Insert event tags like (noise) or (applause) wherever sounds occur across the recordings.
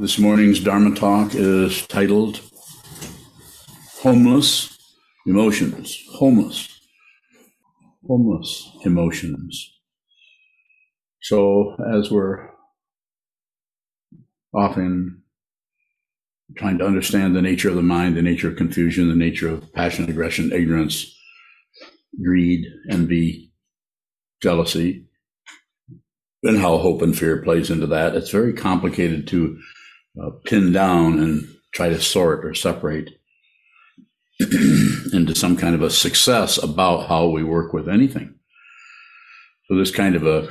This morning's Dharma talk is titled Homeless Emotions. Homeless. Homeless emotions. So, as we're often trying to understand the nature of the mind, the nature of confusion, the nature of passion, aggression, ignorance, greed, envy, jealousy, and how hope and fear plays into that. It's very complicated to uh, pin down and try to sort or separate (clears throat) into some kind of a success about how we work with anything. So this kind of a,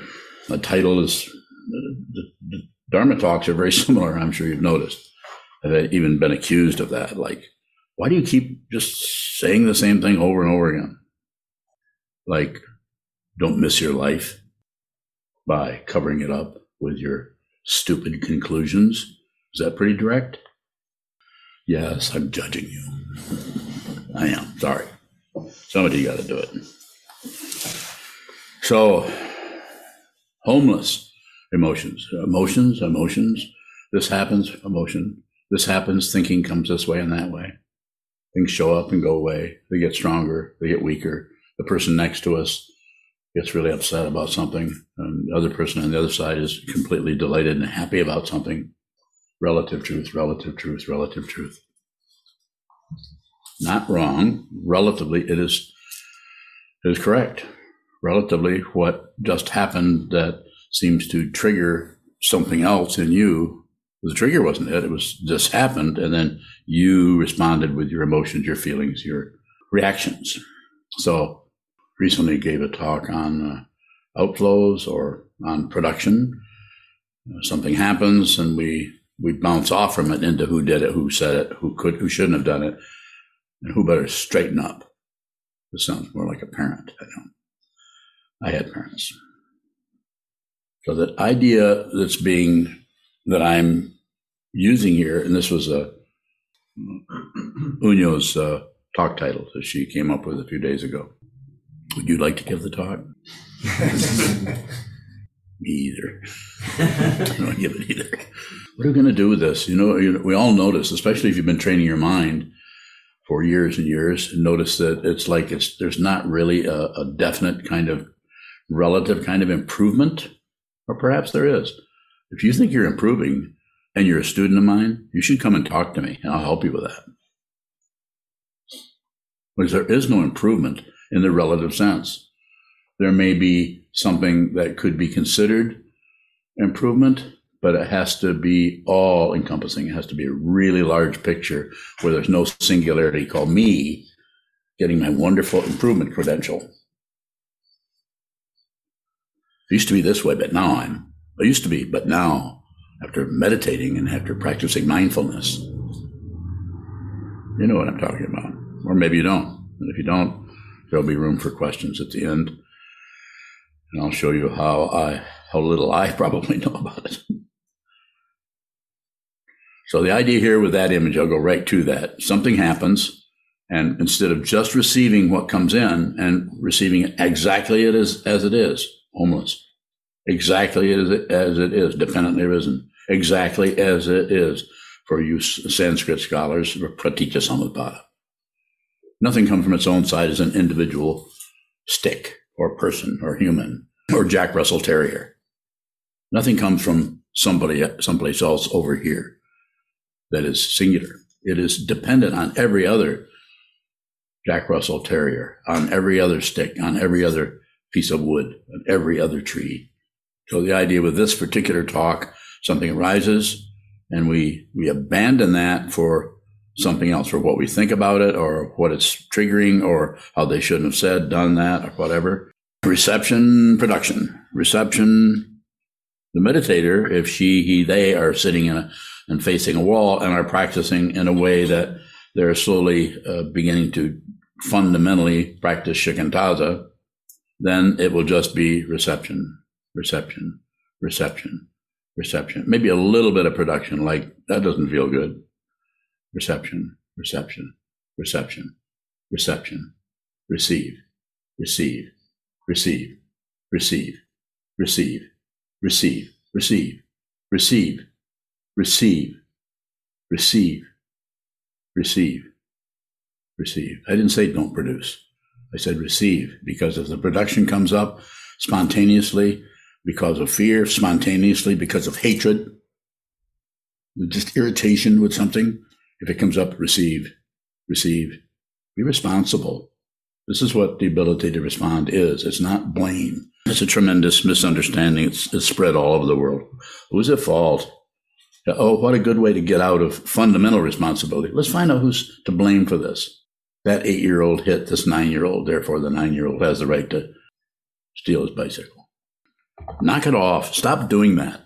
a title is the, the Dharma talks are very (laughs) similar. I'm sure you've noticed. I've even been accused of that. Like, why do you keep just saying the same thing over and over again? Like, don't miss your life by covering it up with your stupid conclusions. Is that pretty direct? Yes, I'm judging you. I am. Sorry. Somebody got to do it. So, homeless emotions, emotions, emotions. This happens, emotion. This happens, thinking comes this way and that way. Things show up and go away. They get stronger, they get weaker. The person next to us gets really upset about something, and the other person on the other side is completely delighted and happy about something. Relative truth, relative truth, relative truth. Not wrong. Relatively, it is, it is correct. Relatively, what just happened that seems to trigger something else in you. The trigger wasn't it. It was this happened, and then you responded with your emotions, your feelings, your reactions. So recently gave a talk on uh, outflows or on production. Uh, something happens and we we bounce off from it into who did it, who said it, who could, who shouldn't have done it, and who better straighten up. This sounds more like a parent. I don't. I had parents. So the idea that's being that I'm using here, and this was a Unyo's uh, talk title that she came up with a few days ago. Would you like to give the talk? (laughs) (laughs) Me either. (laughs) I don't give it either. What are we going to do with this? You know, we all notice, especially if you've been training your mind for years and years, notice that it's like it's there's not really a, a definite kind of relative kind of improvement, or perhaps there is. If you think you're improving and you're a student of mine, you should come and talk to me, and I'll help you with that. Because there is no improvement in the relative sense. There may be something that could be considered improvement, but it has to be all encompassing. It has to be a really large picture where there's no singularity called me getting my wonderful improvement credential. It used to be this way, but now I'm, I used to be, but now, after meditating and after practicing mindfulness, you know what I'm talking about. Or maybe you don't. And if you don't, There'll be room for questions at the end. And I'll show you how I, how little I (laughs) probably know about it. So the idea here with that image, I'll go right to that. Something happens, and instead of just receiving what comes in and receiving it exactly it is as it is, homeless, exactly as it, as it is, dependently risen, exactly as it is for you Sanskrit scholars, pratitya samutpada. Nothing comes from its own side as an individual stick or person or human or Jack Russell Terrier. Nothing comes from somebody, someplace else over here that is singular. It is dependent on every other Jack Russell Terrier, on every other stick, on every other piece of wood, on every other tree. So the idea with this particular talk, something arises and we, we abandon that for something else for what we think about it or what it's triggering or how they shouldn't have said, done that, or whatever. Reception, production. Reception, the meditator, if she, he, they are sitting in a, and facing a wall and are practicing in a way that they're slowly uh, beginning to fundamentally practice shikantaza, then it will just be reception, reception, reception, reception. Maybe a little bit of production, like that doesn't feel good reception, reception, reception, reception, receive, receive, receive, receive, receive, receive, receive, receive, receive, receive, receive, receive. I didn't say don't produce. I said receive because if the production comes up spontaneously because of fear, spontaneously because of hatred, just irritation with something, if it comes up, receive, receive, be responsible. This is what the ability to respond is. It's not blame. It's a tremendous misunderstanding. It's, it's spread all over the world. Who's at fault? Oh, what a good way to get out of fundamental responsibility. Let's find out who's to blame for this. That eight year old hit this nine year old, therefore the nine year old has the right to steal his bicycle. Knock it off. Stop doing that.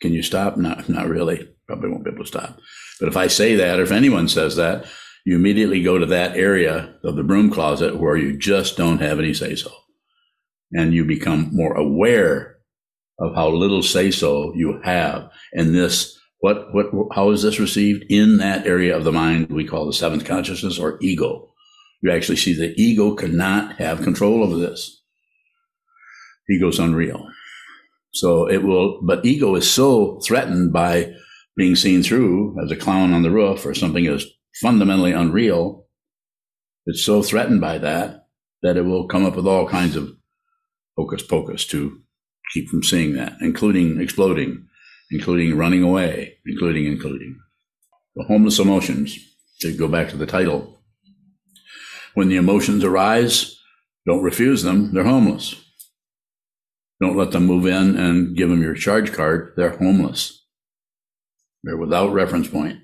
Can you stop? Not, not really. Probably won't be able to stop. But if I say that, or if anyone says that, you immediately go to that area of the broom closet where you just don't have any say so. And you become more aware of how little say so you have. And this, what, what, how is this received in that area of the mind we call the seventh consciousness or ego? You actually see the ego cannot have control over this. Ego's unreal. So it will, but ego is so threatened by being seen through as a clown on the roof or something as fundamentally unreal. It's so threatened by that that it will come up with all kinds of hocus pocus to keep from seeing that, including exploding, including running away, including, including. The homeless emotions, to go back to the title. When the emotions arise, don't refuse them, they're homeless. Don't let them move in and give them your charge card, they're homeless. They're without reference point.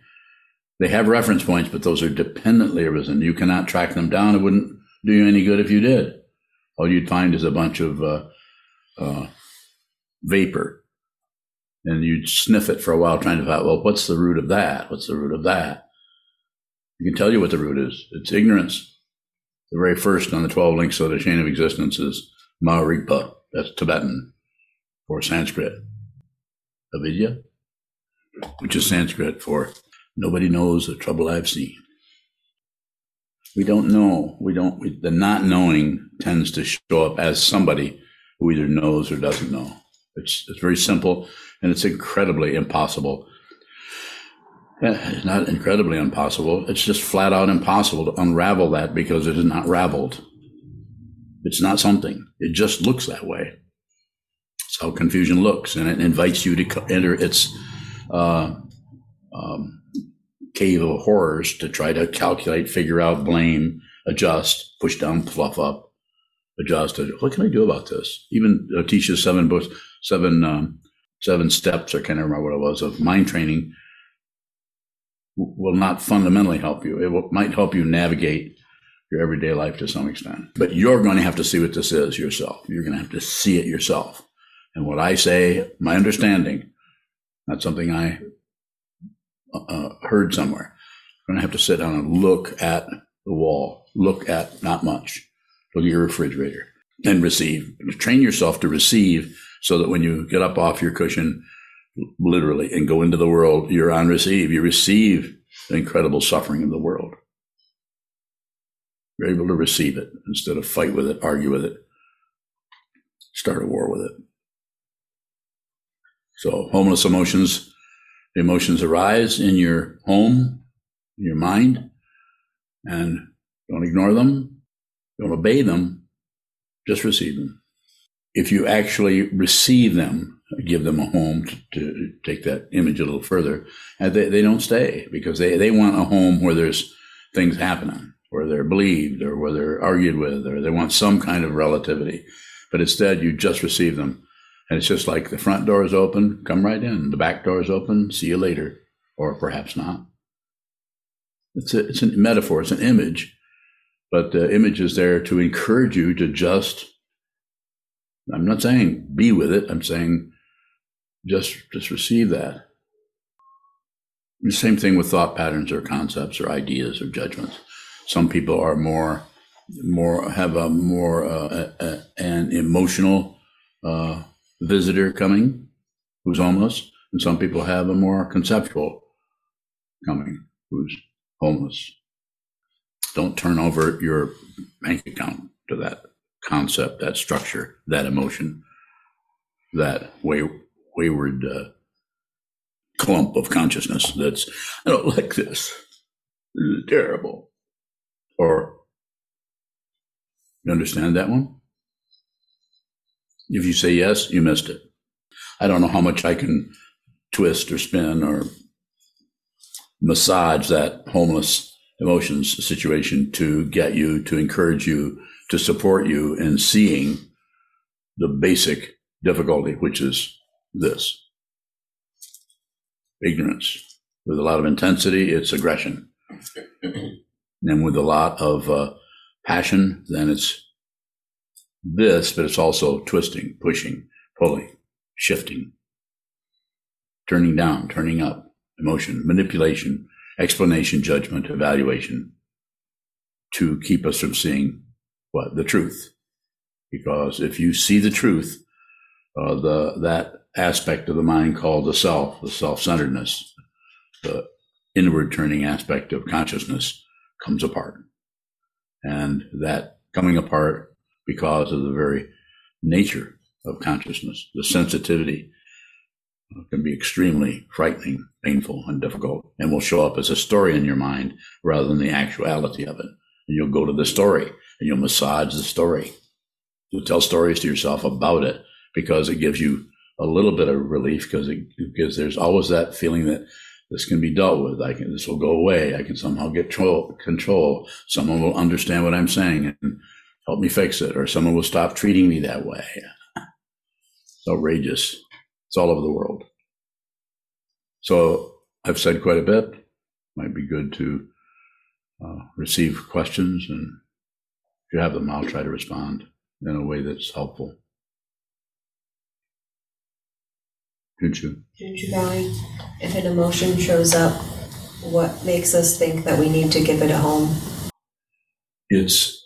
They have reference points, but those are dependently arisen. You cannot track them down. It wouldn't do you any good if you did. All you'd find is a bunch of uh, uh, vapor. And you'd sniff it for a while trying to find well, what's the root of that? What's the root of that? You can tell you what the root is. It's ignorance. The very first on the 12 links of the chain of existence is Maharigpa. That's Tibetan or Sanskrit. Avidya, which is Sanskrit for Nobody knows the trouble I've seen. We don't know. We don't. We, the not knowing tends to show up as somebody who either knows or doesn't know. It's it's very simple, and it's incredibly impossible. It's not incredibly impossible. It's just flat out impossible to unravel that because it is not raveled. It's not something. It just looks that way. It's how confusion looks, and it invites you to enter its uh, um, cave of horrors to try to calculate, figure out, blame, adjust, push down, fluff up, adjust. What can I do about this? Even uh, teaches seven books, seven um, seven steps, I can't remember what it was, of mind training will not fundamentally help you. It will, might help you navigate your everyday life to some extent. But you're going to have to see what this is yourself. You're going to have to see it yourself. And what I say, my understanding, not something I uh, heard somewhere. You're going to have to sit down and look at the wall, look at not much, look at your refrigerator, and receive. Train yourself to receive so that when you get up off your cushion, literally, and go into the world, you're on receive. You receive the incredible suffering of the world. You're able to receive it instead of fight with it, argue with it, start a war with it. So, homeless emotions the emotions arise in your home, in your mind, and don't ignore them, don't obey them, just receive them. If you actually receive them, give them a home to, to take that image a little further, and they, they don't stay because they, they want a home where there's things happening, where they're believed or where they're argued with, or they want some kind of relativity. But instead, you just receive them and it's just like the front door is open, come right in. The back door is open, see you later, or perhaps not. It's a, it's a metaphor, it's an image, but the image is there to encourage you to just. I'm not saying be with it. I'm saying just just receive that. The same thing with thought patterns or concepts or ideas or judgments. Some people are more more have a more uh, a, a, an emotional uh, visitor coming who's homeless, and some people have a more conceptual coming who's homeless. Don't turn over your bank account to that concept, that structure, that emotion, that way, wayward uh, clump of consciousness that's, I don't like this. This is terrible. Or, you understand that one? If you say yes, you missed it. I don't know how much I can twist or spin or massage that homeless emotions situation to get you, to encourage you, to support you in seeing the basic difficulty, which is this ignorance. With a lot of intensity, it's aggression. (clears throat) and with a lot of uh, passion, then it's this, but it's also twisting, pushing, pulling, shifting, turning down, turning up, emotion, manipulation, explanation, judgment, evaluation to keep us from seeing what the truth. Because if you see the truth, uh, the that aspect of the mind called the self, the self-centeredness, the inward turning aspect of consciousness comes apart. And that coming apart because of the very nature of consciousness, the sensitivity uh, can be extremely frightening, painful, and difficult, and will show up as a story in your mind rather than the actuality of it. And you'll go to the story and you'll massage the story. You'll tell stories to yourself about it because it gives you a little bit of relief because it, because there's always that feeling that this can be dealt with. I can this will go away. I can somehow get control. control. Someone will understand what I'm saying and help me fix it, or someone will stop treating me that way. It's outrageous. It's all over the world. So I've said quite a bit. Might be good to uh, receive questions, and if you have them, I'll try to respond in a way that's helpful. Don't you? Don't you find if an emotion shows up, what makes us think that we need to give it a home? It's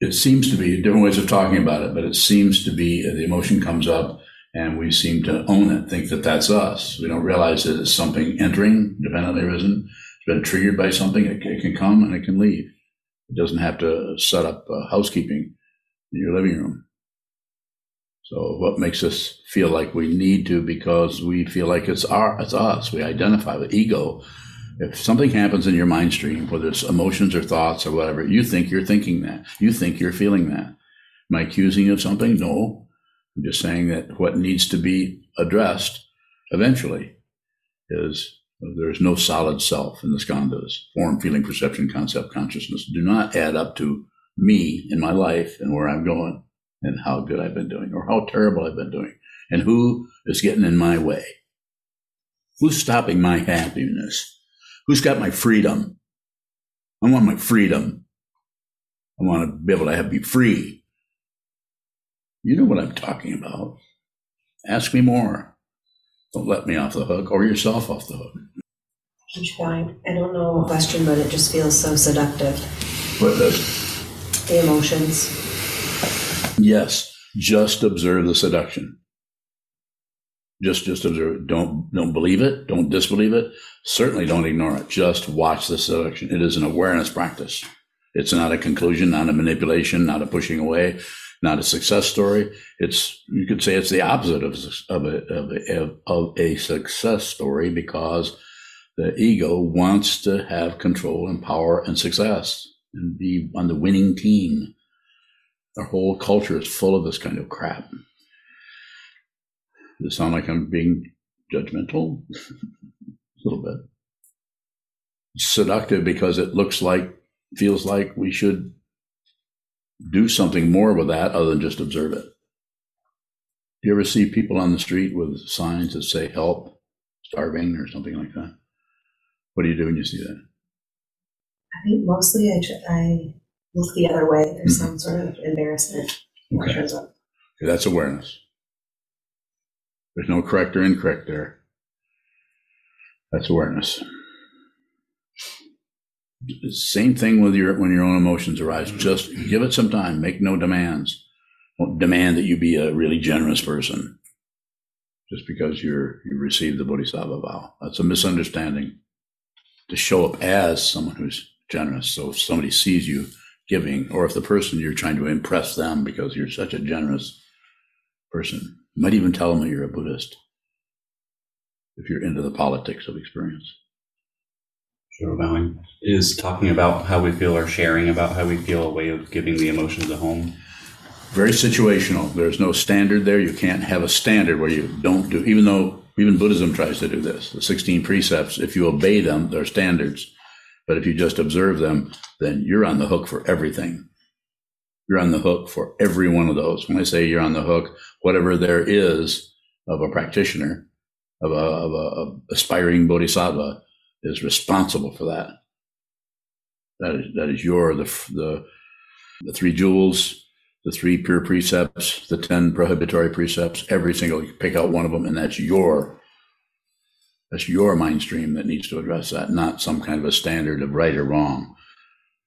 it seems to be different ways of talking about it, but it seems to be the emotion comes up and we seem to own it, think that that's us. We don't realize that it's something entering, dependently arisen. It's been triggered by something. It, it can come and it can leave. It doesn't have to set up uh, housekeeping in your living room. So what makes us feel like we need to because we feel like it's our it's us. We identify with ego. If something happens in your mind stream, whether it's emotions or thoughts or whatever, you think you're thinking that. You think you're feeling that. Am I accusing you of something? No. I'm just saying that what needs to be addressed eventually is there's no solid self in the skandhas. Form, feeling, perception, concept, consciousness do not add up to me in my life and where I'm going and how good I've been doing or how terrible I've been doing and who is getting in my way. Who's stopping my happiness? Who's got my freedom? I want my freedom. I want to be able to have be free you know what I'm talking about. Ask me more. Don't let me off the hook or yourself off the hook. Fine. I don't know a question, but it just feels so seductive. What does? The emotions. Yes. Just observe the seduction. Just just observe it. Don't don't believe it. Don't disbelieve it. Certainly don't ignore it. Just watch the seduction. It is an awareness practice. It's not a conclusion, not a manipulation, not a pushing away not a success story. It's you could say it's the opposite of of a, of a, of a success story because the ego wants to have control and power and success and be on the winning team. Our whole culture is full of this kind of crap. Does it sound like I'm being judgmental? (laughs) a little bit. seductive because it looks like, feels like we should do something more with that other than just observe it. Do you ever see people on the street with signs that say help, starving, or something like that? What do you do when you see that? I think mostly I, I look the other way. There's mm-hmm. some sort of embarrassment okay. okay. That's awareness. There's no correct or incorrect there. That's awareness. Same thing with your when your own emotions arise. Just give it some time. Make no demands. Don't demand that you be a really generous person just because you're you received the bodhisattva vow. That's a misunderstanding. To show up as someone who's generous. So if somebody sees you giving, or if the person you're trying to impress them because you're such a generous person, you might even tell them that you're a Buddhist. if you're into the politics of experience. Joe Bowing is talking about how we feel or sharing about how we feel a way of giving the emotions a home. Very situational. There's no standard there. You can't have a standard where you don't do, even though even Buddhism tries to do this. The 16 precepts, if you obey them, they're standards. But if you just observe them, then you're on the hook for everything. You're on the hook for every one of those. When I say you're on the hook, whatever there is of a practitioner, of a, of a, of aspiring bodhisattva, is responsible for that. That is, that is your, the, the, the three jewels, the three pure precepts, the 10 prohibitory precepts, every single, you pick out one of them and that's your, that's your mind stream that needs to address that, not some kind of a standard of right or wrong.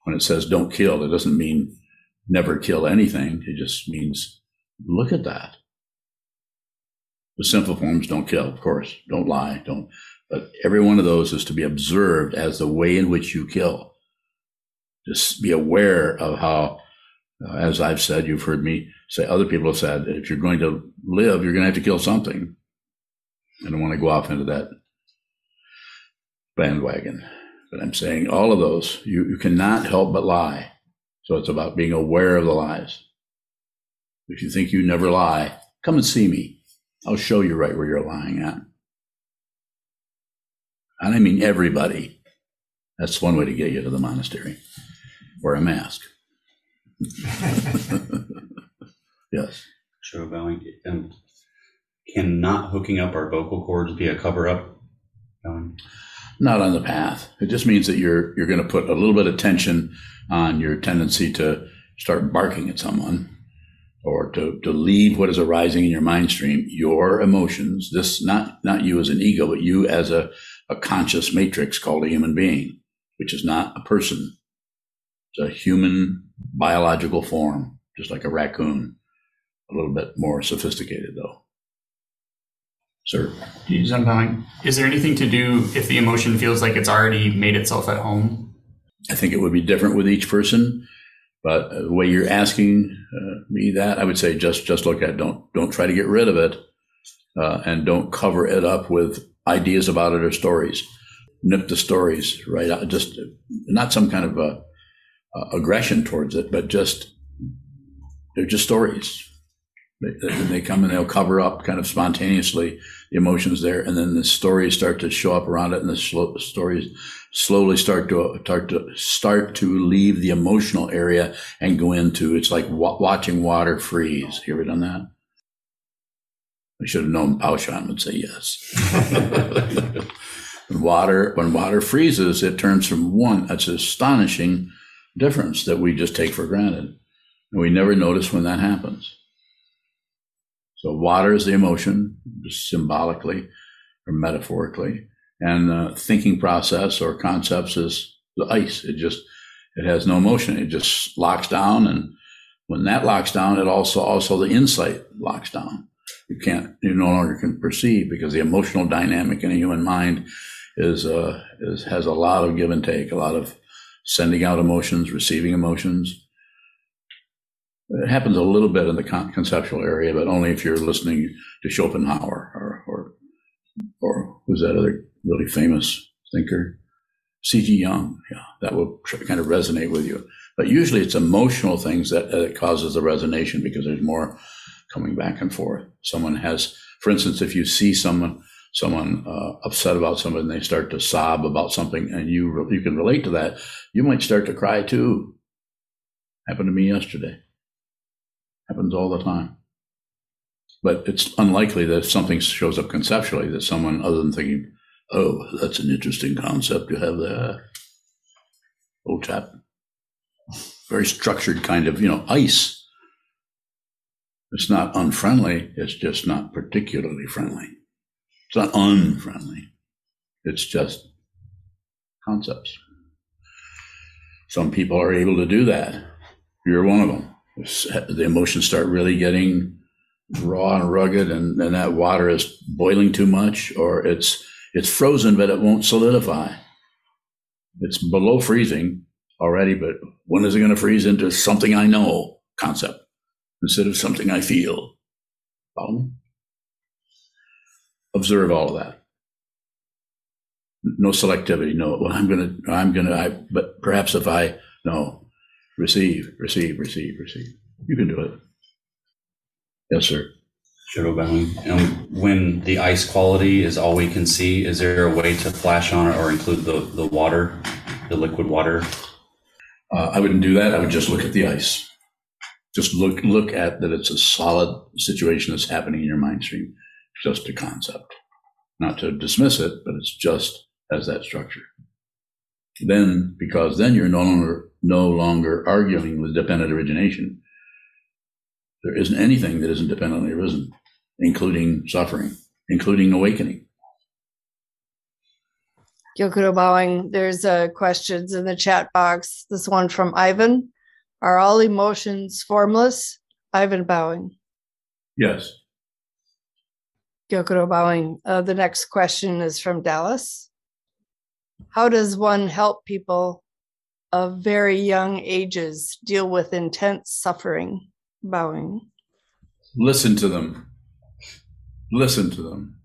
When it says don't kill, it doesn't mean never kill anything. It just means look at that. The simple forms don't kill, of course. Don't lie. Don't but every one of those is to be observed as the way in which you kill. Just be aware of how, uh, as I've said, you've heard me say, other people have said, if you're going to live, you're going to have to kill something. I don't want to go off into that bandwagon, but I'm saying all of those, you, you cannot help but lie. So it's about being aware of the lies. If you think you never lie, come and see me. I'll show you right where you're lying at. And I mean everybody. That's one way to get you to the monastery. Wear a mask. (laughs) yes. Joe Bowing. Um, can not hooking up our vocal cords be a cover up? Not on the path. It just means that you're you're going to put a little bit of tension on your tendency to start barking at someone or to, to leave what is arising in your mind stream, your emotions, this not not you as an ego, but you as a a conscious matrix called a human being, which is not a person. It's a human biological form, just like a raccoon, a little bit more sophisticated though. Sir. Zhenbang, is there anything to do if the emotion feels like it's already made itself at home? I think it would be different with each person, but the way you're asking uh, me that, I would say just just look at it. Don't don't try to get rid of it, uh, and don't cover it up with ideas about it or stories. Nip the stories right out. Just not some kind of a, a aggression towards it, but just they're just stories. They, they come and they'll cover up kind of spontaneously the emotions there, and then the stories start to show up around it, and the slow, stories slowly start to start to start to leave the emotional area and go into. It's like wa- watching water freeze. You ever done that? I should have known Paushan would say yes. (laughs) when water when water freezes, it turns from one. That's an astonishing difference that we just take for granted, and we never notice when that happens. So water is the emotion, symbolically or metaphorically, and the thinking process or concepts is the ice. It just it has no motion. It just locks down, and when that locks down, it also also the insight locks down you can't you no longer can perceive because the emotional dynamic in a human mind is uh is has a lot of give and take a lot of sending out emotions receiving emotions it happens a little bit in the con- conceptual area but only if you're listening to schopenhauer or or or who's that other really famous thinker C.G. Jung, yeah, that will kind of resonate with you. But usually it's emotional things that, that causes the resonation because there's more coming back and forth. Someone has, for instance, if you see someone someone uh, upset about something and they start to sob about something and you re- you can relate to that, you might start to cry too. Happened to me yesterday. Happens all the time. But it's unlikely that if something shows up conceptually that someone other than thinking, oh, that's an interesting concept you have there. Oh, Old chap. Very structured kind of, you know, ice it's not unfriendly, it's just not particularly friendly. It's not unfriendly, it's just concepts. Some people are able to do that. You're one of them. The emotions start really getting raw and rugged, and, and that water is boiling too much, or it's it's frozen, but it won't solidify. It's below freezing already, but when is it going to freeze into something I know concept? instead of something I feel. Follow me? Observe all of that. No selectivity. No, well, I'm going to, I'm going to, I, but perhaps if I, no, receive, receive, receive, receive. You can do it. Yes, sir. Shadow bowing. Um, when the ice quality is all we can see, is there a way to flash on it or include the, the water, the liquid water? Uh, I wouldn't do that. I would just look at the ice. Just look look at that. It's a solid situation that's happening in your mind stream. Just a concept, not to dismiss it, but it's just as that structure. Then, because then you're no longer no longer arguing with dependent origination. There isn't anything that isn't dependently arisen, including suffering, including awakening. Gyokuro bowing. There's uh, questions in the chat box. This one from Ivan. Are all emotions formless? Ivan bowing. Yes. Gyokuro bowing. Uh, the next question is from Dallas. How does one help people of very young ages deal with intense suffering? Bowing. Listen to them. Listen to them.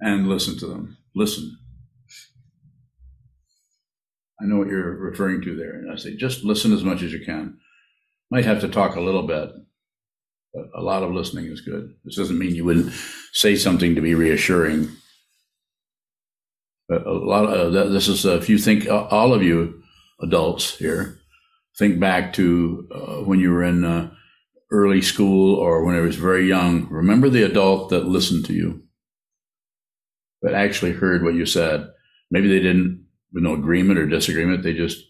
And listen to them. Listen. I know what you're referring to there. And I say, just listen as much as you can. Might have to talk a little bit, but a lot of listening is good. This doesn't mean you wouldn't say something to be reassuring. But a lot of this is, if you think, all of you adults here, think back to uh, when you were in uh, early school or when I was very young. Remember the adult that listened to you, that actually heard what you said. Maybe they didn't with no agreement or disagreement. They just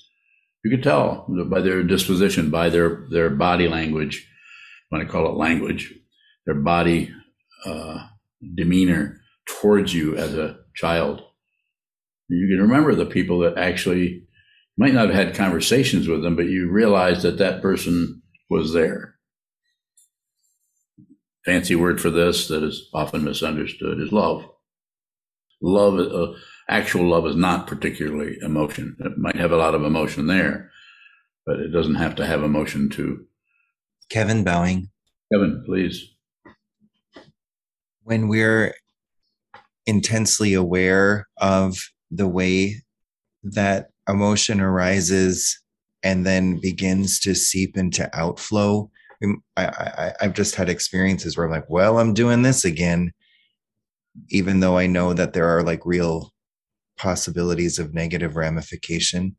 you could tell by their disposition, by their their body language. When I call it language, their body uh, demeanor towards you as a child. You can remember the people that actually might not have had conversations with them, but you realize that that person was there. Fancy word for this that is often misunderstood is love. Love, uh, actual love is not particularly emotion. It might have a lot of emotion there, but it doesn't have to have emotion too. Kevin bowing. Kevin, please. When we're intensely aware of the way that emotion arises and then begins to seep into outflow. Um, I, I, I've just had experiences where I'm like, well, I'm doing this again, even though I know that there are like real possibilities of negative ramification.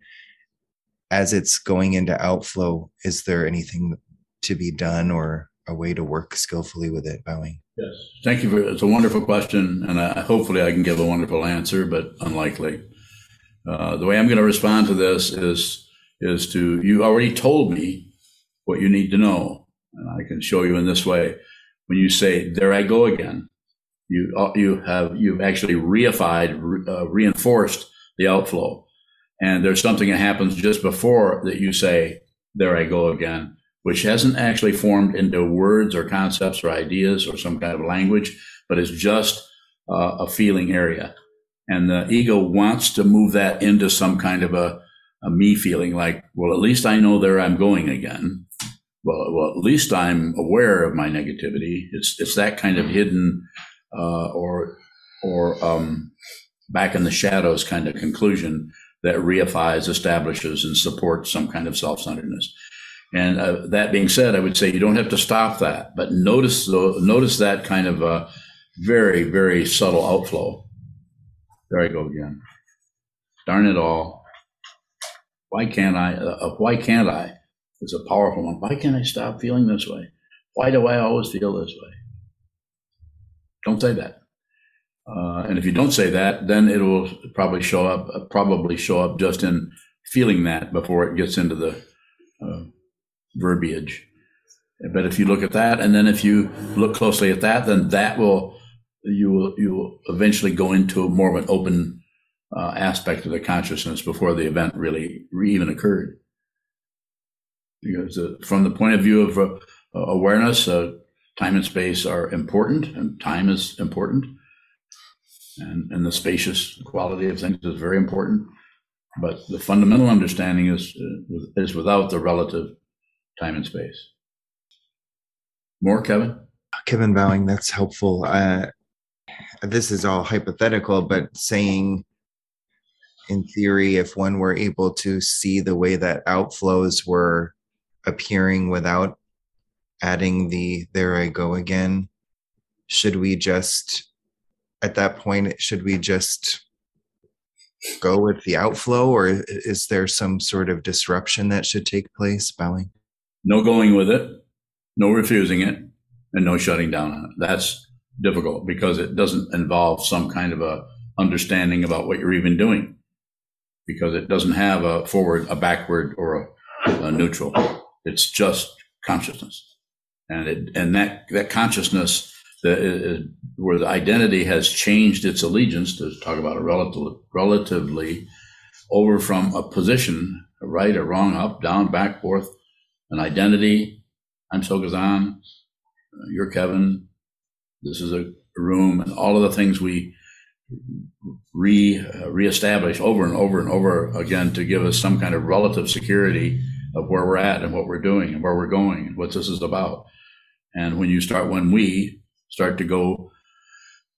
As it's going into outflow, is there anything to be done or a way to work skillfully with it, Bowing? Yes. Thank you for it's a wonderful question, and I, hopefully I can give a wonderful answer, but unlikely. Uh, the way I'm going to respond to this is is to you already told me what you need to know, and I can show you in this way. When you say "There I go again," you uh, you have you've actually reified, uh, reinforced the outflow, and there's something that happens just before that you say "There I go again," which hasn't actually formed into words or concepts or ideas or some kind of language, but is just uh, a feeling area and the ego wants to move that into some kind of a, a me feeling like, well, at least I know there I'm going again. Well, well, at least I'm aware of my negativity. It's it's that kind of hidden uh, or or um, back in the shadows kind of conclusion that reifies, establishes, and supports some kind of self-centeredness. And uh, that being said, I would say you don't have to stop that, but notice notice that kind of a very very subtle outflow there I go again. Darn it all. Why can't I? Uh, uh, why can't I? It's a powerful one. Why can't I stop feeling this way? Why do I always feel this way? Don't say that. Uh, and if you don't say that, then it will probably show up. Uh, probably show up just in feeling that before it gets into the uh, verbiage. But if you look at that, and then if you look closely at that, then that will you will you will eventually go into more of an open uh, aspect of the consciousness before the event really even occurred. Because uh, from the point of view of uh, awareness, uh, time and space are important, and time is important, and, and the spacious quality of things is very important. But the fundamental understanding is uh, is without the relative time and space. More, Kevin. Kevin Bowing, that's helpful. Uh, this is all hypothetical, but saying in theory, if one were able to see the way that outflows were appearing without adding the there I go again, should we just at that point should we just go with the outflow or is there some sort of disruption that should take place, Bowie? No going with it, no refusing it, and no shutting down on it. That's difficult because it doesn't involve some kind of a understanding about what you're even doing because it doesn't have a forward, a backward, or a, a neutral. It's just consciousness, and it and that that consciousness the, where the identity has changed its allegiance to talk about a relative, relatively over from a position, right or wrong, up, down, back, forth, an identity. I'm Sogazan, you're Kevin. This is a room, and all of the things we re uh, reestablish over and over and over again to give us some kind of relative security of where we're at and what we're doing and where we're going and what this is about. And when you start, when we start to go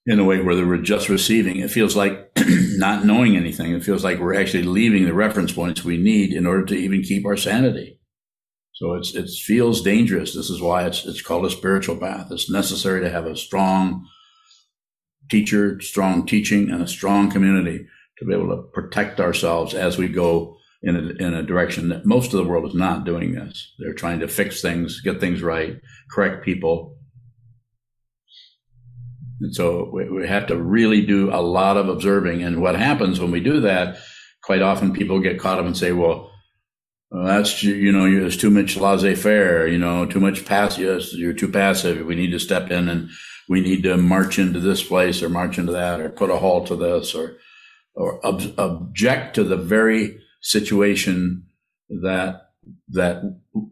in a way where we're just receiving, it feels like (clears throat) not knowing anything. It feels like we're actually leaving the reference points we need in order to even keep our sanity. So it's it feels dangerous. This is why it's it's called a spiritual path. It's necessary to have a strong teacher, strong teaching, and a strong community to be able to protect ourselves as we go in a, in a direction that most of the world is not doing this. They're trying to fix things, get things right, correct people. And so we, we have to really do a lot of observing. And what happens when we do that, quite often people get caught up and say, well, well, that's you know there's too much laissez-faire you know too much passive you're too passive. We need to step in and we need to march into this place or march into that or put a halt to this or or ob- object to the very situation that that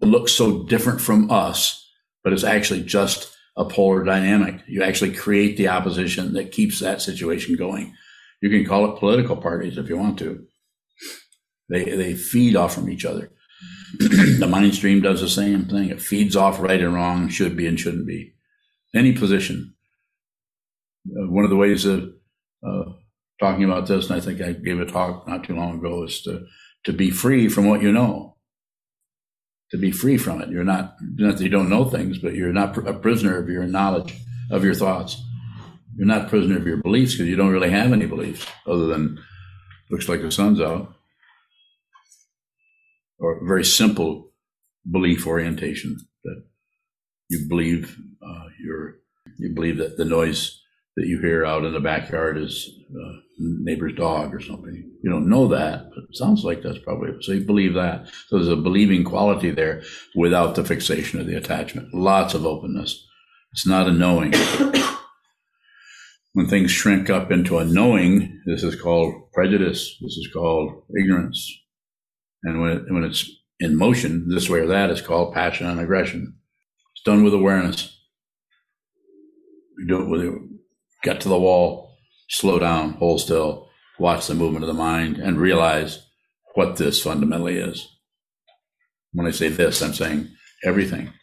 looks so different from us but it's actually just a polar dynamic. You actually create the opposition that keeps that situation going. You can call it political parties if you want to they they feed off from each other (clears throat) the mind stream does the same thing it feeds off right and wrong should be and shouldn't be any position. Uh, one of the ways of uh, talking about this, and I think I gave a talk not too long ago, is to to be free from what you know. To be free from it. You're not not that you don't know things, but you're not a prisoner of your knowledge of your thoughts. You're not prisoner of your beliefs because you don't really have any beliefs other than looks like the sun's out, or very simple belief orientation that you believe uh, you're you believe that the noise that you hear out in the backyard is uh, neighbor's dog or something. You don't know that, but it sounds like that's probably so. You believe that. So there's a believing quality there without the fixation of the attachment. Lots of openness. It's not a knowing. when things shrink up into a knowing, this is called prejudice. This is called ignorance. And when it, when it's in motion, this way or that, is called passion and aggression It's done with awareness. You do it with it. Get to the wall, slow down, hold still, watch the movement of the mind, and realize what this fundamentally is. When I say this, I'm saying everything.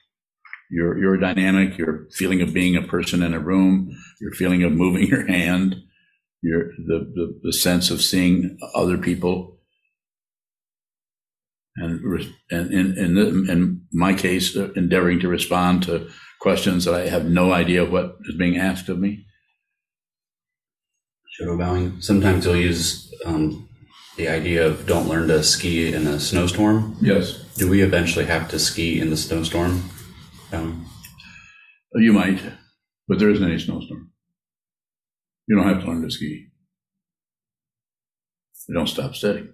Your your dynamic, your feeling of being a person in a room, your feeling of moving (laughs) your hand, your the, the, the sense of seeing other people, and and in in, in my case, uh, endeavoring to respond to questions that I have no idea what is being asked of me. Shadow bowing. Sometimes you'll use um, the idea of don't learn to ski in a snowstorm. Yes, Do we eventually have to ski in the snowstorm? Um, you might, but there isn't any snowstorm. You don't have to learn to ski. You don't stop steady.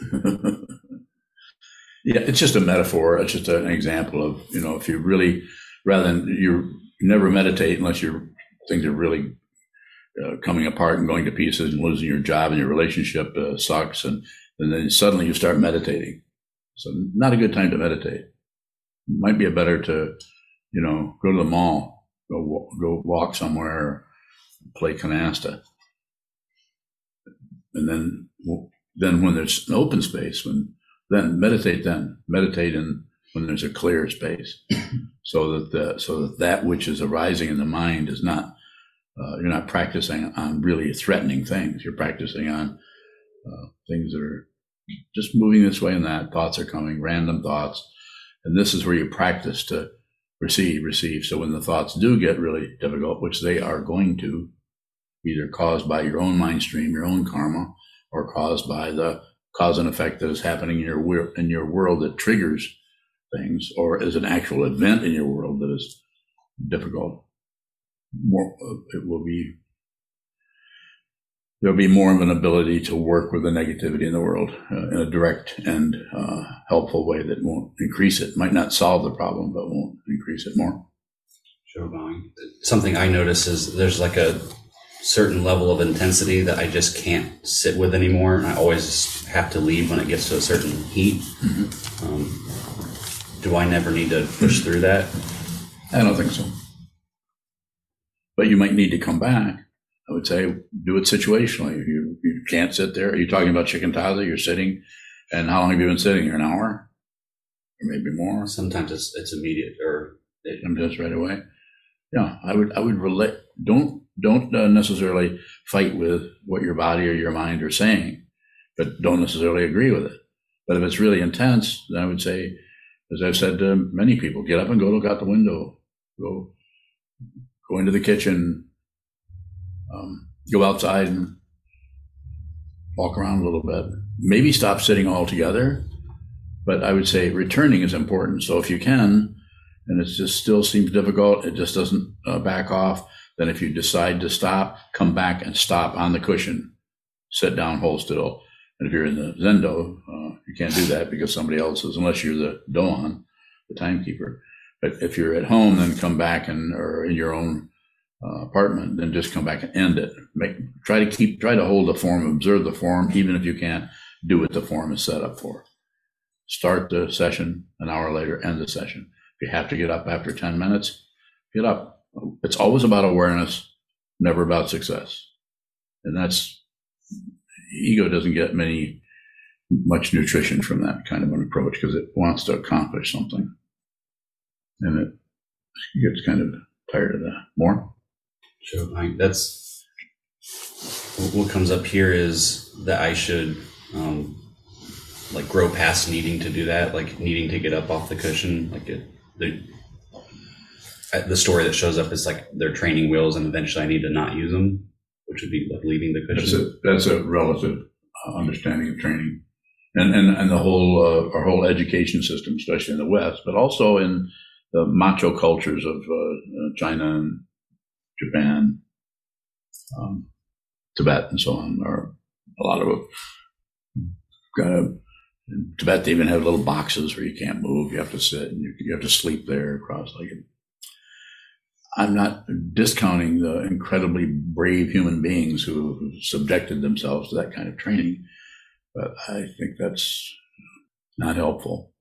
(laughs) Yeah, it's just a metaphor. It's just an example of you know if you really rather than you never meditate unless your things are really uh, coming apart and going to pieces and losing your job and your relationship uh, sucks and and then suddenly you start meditating. So not a good time to meditate. Might be better to you know go to the mall, go go walk somewhere, play canasta, and then then when there's an open space when then meditate then meditate in when there's a clear space (clears throat) so that the so that that which is arising in the mind is not uh, you're not practicing on really threatening things. You're practicing on uh, things that are just moving this way and that. Thoughts are coming, random thoughts. And this is where you practice to receive, receive. So when the thoughts do get really difficult, which they are going to, either caused by your own mind stream, your own karma, or caused by the cause and effect that is happening in your in your world that triggers things, or is an actual event in your world that is difficult. More, uh, it will be there'll be more of an ability to work with the negativity in the world uh, in a direct and uh, helpful way that won't increase it. Might not solve the problem, but won't increase it more. Sure. Something I notice is there's like a certain level of intensity that I just can't sit with anymore. And I always have to leave when it gets to a certain heat. Um, do I never need to push through that? I don't think so. But you might need to come back. I would say do it situationally. You, you can't sit there. Are you talking about shikantaza? You're sitting, and how long have you been sitting here? An hour, or maybe more. Sometimes it's it's immediate or it, I'm just right away. Yeah, I would I would relate. Don't don't uh, necessarily fight with what your body or your mind are saying, but don't necessarily agree with it. But if it's really intense, then I would say, as I've said to many people, get up and go look out the window, go go into the kitchen, um, go outside and walk around a little bit. Maybe stop sitting altogether, but I would say returning is important. So if you can, and it just still seems difficult, it just doesn't uh, back off, then if you decide to stop, come back and stop on the cushion, sit down, hold still. And if you're in the Zendo, uh, you can't do that because somebody else is, unless you're the Doan, the timekeeper. But if you're at home, then come back and or in your own uh, apartment, then just come back and end it. Make try to keep try to hold the form, observe the form, even if you can't do what the form is set up for. Start the session an hour later, end the session. If you have to get up after ten minutes, get up. It's always about awareness, never about success, and that's ego doesn't get many much nutrition from that kind of an approach because it wants to accomplish something, and it gets kind of tired of that. More. Sure, Mike. That's what comes up here is that I should um, like grow past needing to do that, like needing to get up off the cushion. Like it, the the story that shows up is like they're training wheels, and eventually I need to not use them, which would be like leaving the That's a that's a relative uh, understanding of training, and and and the whole uh, our whole education system, especially in the West, but also in the macho cultures of uh, uh, China and Japan, um, Tibet, and so on, are a lot of kind of In Tibet, they even have little boxes where you can't move. You have to sit and you, you have to sleep there cross-legged. I'm not discounting the incredibly brave human beings who, subjected themselves to that kind of training, but I think that's not helpful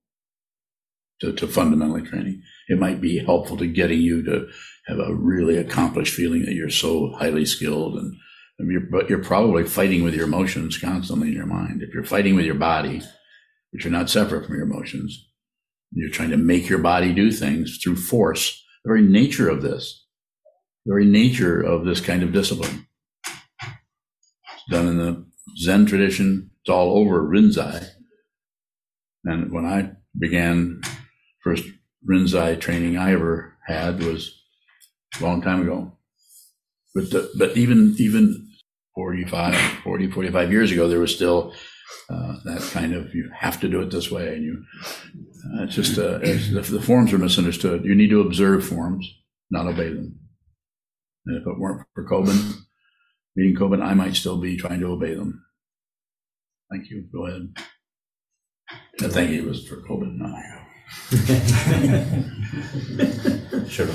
to, to fundamentally training. It might be helpful to getting you to have a really accomplished feeling that you're so highly skilled and and you're, but you're probably fighting with your emotions constantly in your mind. If you're fighting with your body, which are not separate from your emotions, you're trying to make your body do things through force. The very nature of this, the very nature of this kind of discipline. It's done in the Zen tradition. It's all over Rinzai. And when I began, first Rinzai training I ever had was a long time ago. But, the, but even, even 45, 40, 45 years ago, there was still uh, that kind of, you have to do it this way. And you, uh, it's just, uh, it's, the, the forms are misunderstood. You need to observe forms, not obey them. And if it weren't for Kobun, meeting Kobun, I might still be trying to obey them. Thank you. Go ahead. I think it was for Kobun. No. (laughs) Sure.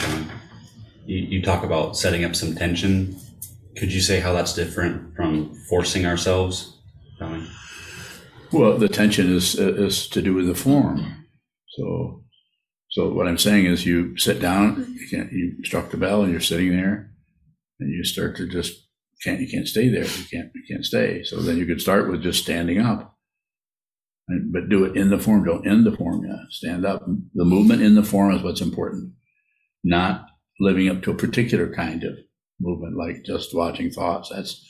You, you talk about setting up some tension. Could you say how that's different from forcing ourselves? Well, the tension is is to do with the form. So, so what I'm saying is, you sit down, you can't, you struck the bell, and you're sitting there, and you start to just can't you can't stay there. You can't you can't stay. So then you could start with just standing up, and, but do it in the form. Don't end the form yet. Stand up. The movement in the form is what's important, not living up to a particular kind of movement like just watching thoughts. That's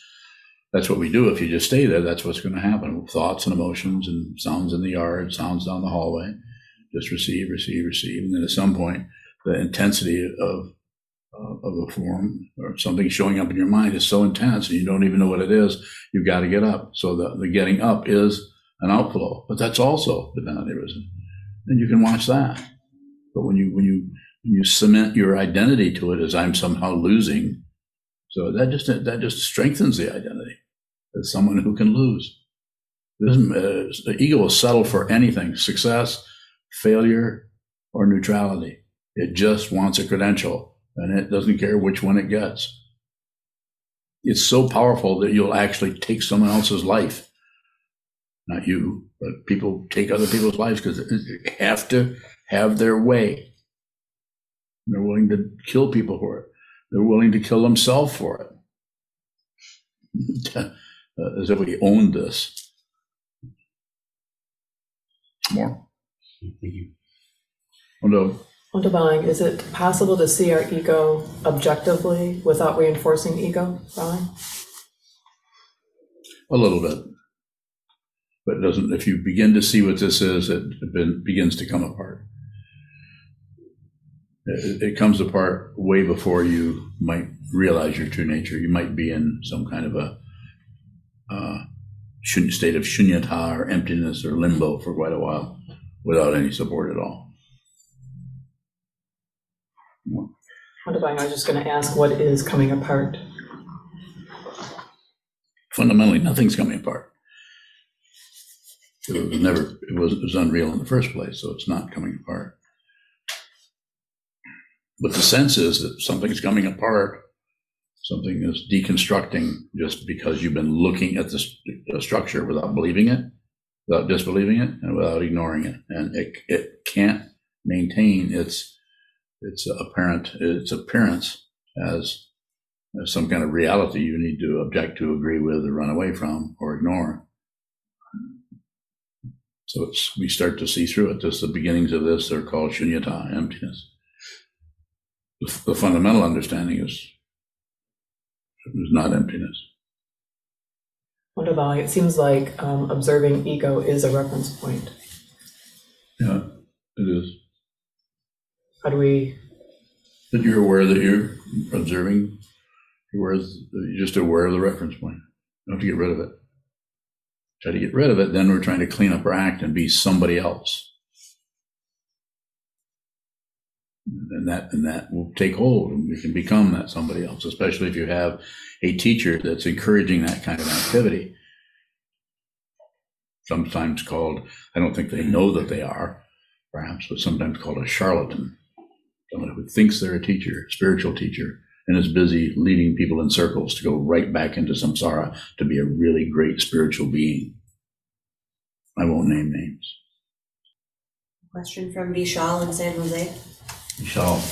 that's what we do. If you just stay there, that's what's going to happen. Thoughts and emotions and sounds in the yard, sounds down the hallway. Just receive, receive, receive, and then at some point, the intensity of uh, of a form or something showing up in your mind is so intense and you don't even know what it is. You've got to get up. So the, the getting up is an outflow, but that's also the aneurysm, and you can watch that. But when you when you when you cement your identity to it as I'm somehow losing, so that just that just strengthens the identity as someone who can lose. This, uh, the ego will settle for anything: success, failure, or neutrality. It just wants a credential, and it doesn't care which one it gets. It's so powerful that you'll actually take someone else's life not you, but people take other people's lives because they have to have their way. They're willing to kill people for it. They're willing to kill themselves for it. (laughs) uh, as if we owned this. More. Thank you. Although, Wonderbaling, is it possible to see our ego objectively without reinforcing ego, Bowing? a little bit. But it doesn't, if you begin to see what this is, it, it begins to come apart. It, it comes apart way before you might realize your true nature. You might be in some kind of a state of shunyata or emptiness or limbo for quite a while without any support at all. Wonderbaling, I was just going to ask, what is coming apart? Fundamentally, nothing's coming apart. It was never, it was, it was unreal in the first place, so it's not coming apart. But the sense is that something's coming apart, something is deconstructing just because you've been looking at the, the structure without believing it, without disbelieving it, and without ignoring it. And it, it can't maintain its its apparent its appearance as, as some kind of reality you need to object to, agree with, or run away from, or ignore. So it's we start to see through it. Just the beginnings of this are called shunyata, emptiness. The, the fundamental understanding is is not emptiness. Wonderbaling, it seems like um, observing ego is a reference point. Yeah, it is. How do we, That you're aware that you're observing. You're, aware, you're just aware of the reference point. You don't have to get rid of it. Try to get rid of it, then we're trying to clean up our act and be somebody else. And that and that will take hold and you can become that somebody else, especially if you have a teacher that's encouraging that kind of activity. Sometimes called, I don't think they know that they are, perhaps, but sometimes called a charlatan. Someone who thinks they're a teacher, spiritual teacher, and is busy leading people in circles to go right back into samsara to be a really great spiritual being. I won't name names. Question from Vishal in San Jose. Shall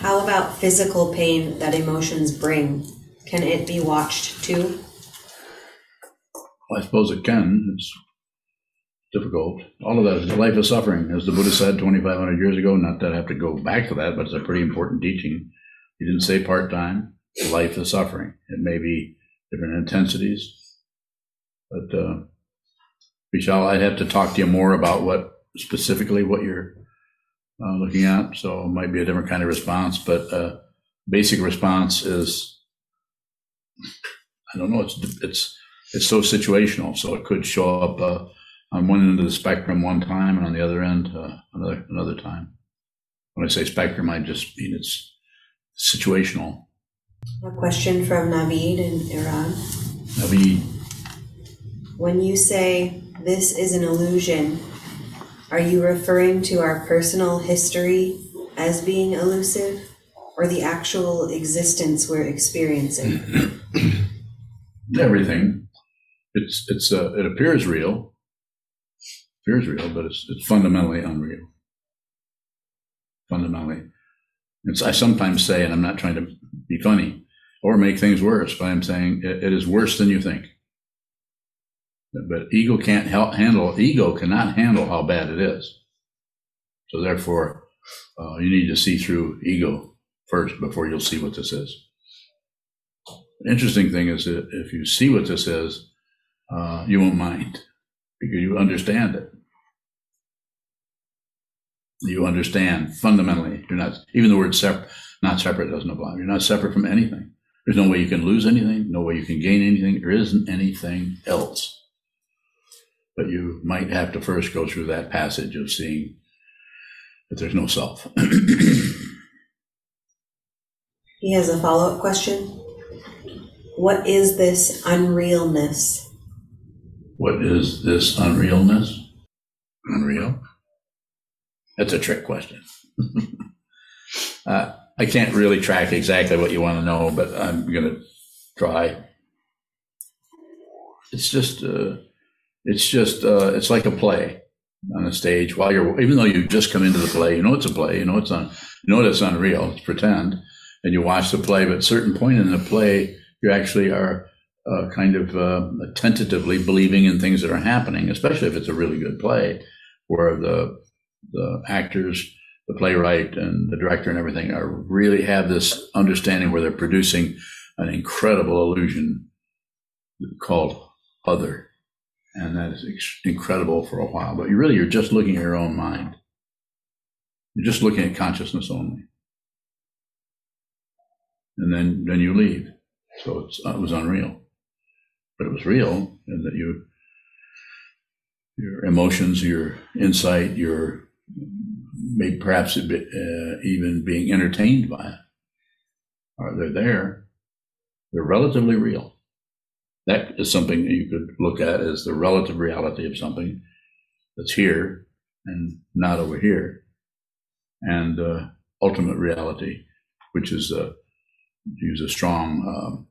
How about physical pain that emotions bring? Can it be watched too? I suppose it can. It's difficult. All of that is a life of suffering, as the Buddha said 2,500 years ago. Not that I have to go back to that, but it's a pretty important teaching. He didn't say part time. Life is suffering. It may be different intensities, but uh, Vishal, I'd have to talk to you more about what specifically what you're uh, looking at. So it might be a different kind of response, but uh, basic response is I don't know. It's it's it's so situational. So it could show up uh, on one end of the spectrum one time, and on the other end uh, another another time. When I say spectrum, I just mean it's situational. A question from Navid in Iran. Navid, When you say this is an illusion, are you referring to our personal history as being elusive or the actual existence we're experiencing? (clears throat) everything. It's it's uh, it appears real, It appears real, but it's it's fundamentally unreal. Fundamentally, it's I sometimes say, and I'm not trying to be funny or make things worse, but I'm saying it, it is worse than you think. But ego can't help handle ego cannot handle how bad it is. So therefore, uh, you need to see through ego first before you'll see what this is. Interesting thing is that if you see what this is, uh, you won't mind because you understand it. You understand fundamentally. You're not even the word separate. Not separate doesn't apply. You're not separate from anything. There's no way you can lose anything. No way you can gain anything. There isn't anything else. But you might have to first go through that passage of seeing that there's no self. (clears throat) He has a follow up question. What is this unrealness? what is this unrealness? Unreal? That's a trick question. (laughs) uh, I can't really track exactly what you want to know, but I'm going to try. It's just, uh, it's just, uh, it's like a play on a stage. While you're, even though you just come into the play, you know it's a play. You know it's un, you know it's unreal. It's pretend, and you watch the play. But at a certain point in the play, you actually are uh, kind of uh, tentatively believing in things that are happening, especially if it's a really good play, where the the actors, the playwright, and the director and everything are really have this understanding where they're producing an incredible illusion called other, and that is incredible for a while. But you really you're just looking at your own mind. You're just looking at consciousness only, and then then you leave. So it's, it was unreal but it was real, and that you, your emotions, your insight, your maybe perhaps bit, uh, even being entertained by it, are they're there. They're relatively real. That is something that you could look at as the relative reality of something that's here and not over here, and uh, ultimate reality, which is uh, use a strong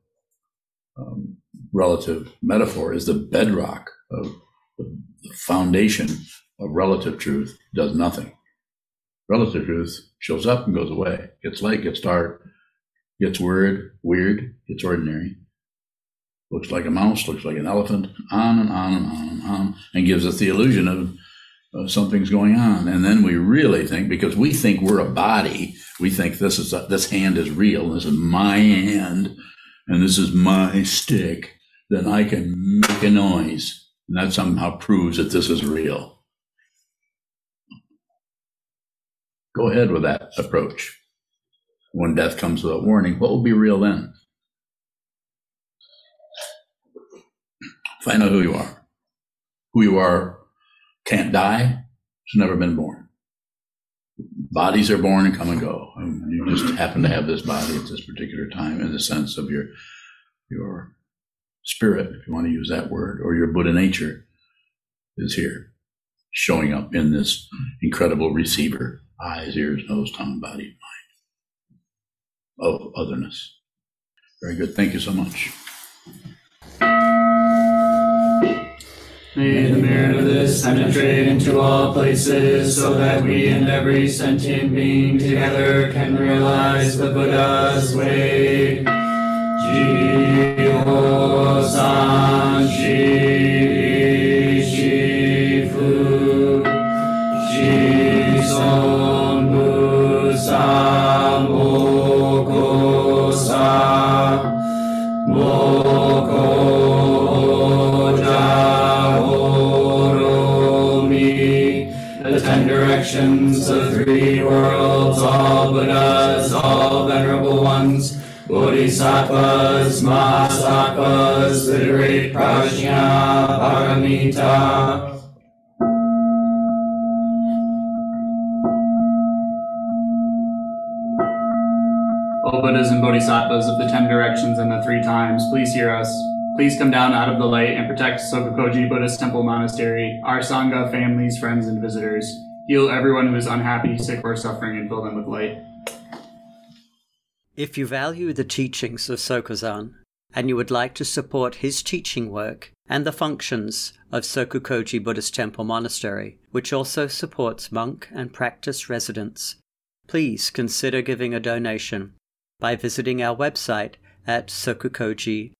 um, um, relative metaphor is the bedrock of the foundation of relative truth does nothing. Relative truth shows up and goes away, gets light, gets dark, gets weird, weird, gets ordinary, looks like a mouse, looks like an elephant, on and on and on and on, and gives us the illusion of uh, something's going on. And then we really think, because we think we're a body, we think this is a, this hand is real, this is my hand, and this is my stick, then I can make a noise. And that somehow proves that this is real. Go ahead with that approach. When death comes without warning, what will be real then? Find out who you are. Who you are can't die, it's never been born. Bodies are born and come and go. And you just happen to have this body at this particular time in the sense of your your spirit, if you want to use that word, or your Buddha nature is here, showing up in this incredible receiver eyes, ears, nose, tongue, body, mind of otherness. Very good. Thank you so much. May the merit of this penetrate into all places so that we and every sentient being together can realize the Buddha's way. Jiho ten directions, the three worlds, all Buddhas, all venerable ones, Bodhisattvas, Mahasattvas, the great Prajna Paramita. O Buddhas and Bodhisattvas of the ten directions and the three times, please hear us. Please come down out of the light and protect Sokukoji Buddhist Temple Monastery, our Sangha, families, friends, and visitors. Heal everyone who is unhappy, sick, or suffering, and fill them with light. If you value the teachings of Sokuzan and you would like to support his teaching work and the functions of Sokukoji Buddhist Temple Monastery, which also supports monk and practice residents, please consider giving a donation by visiting our website at sokukoji.org.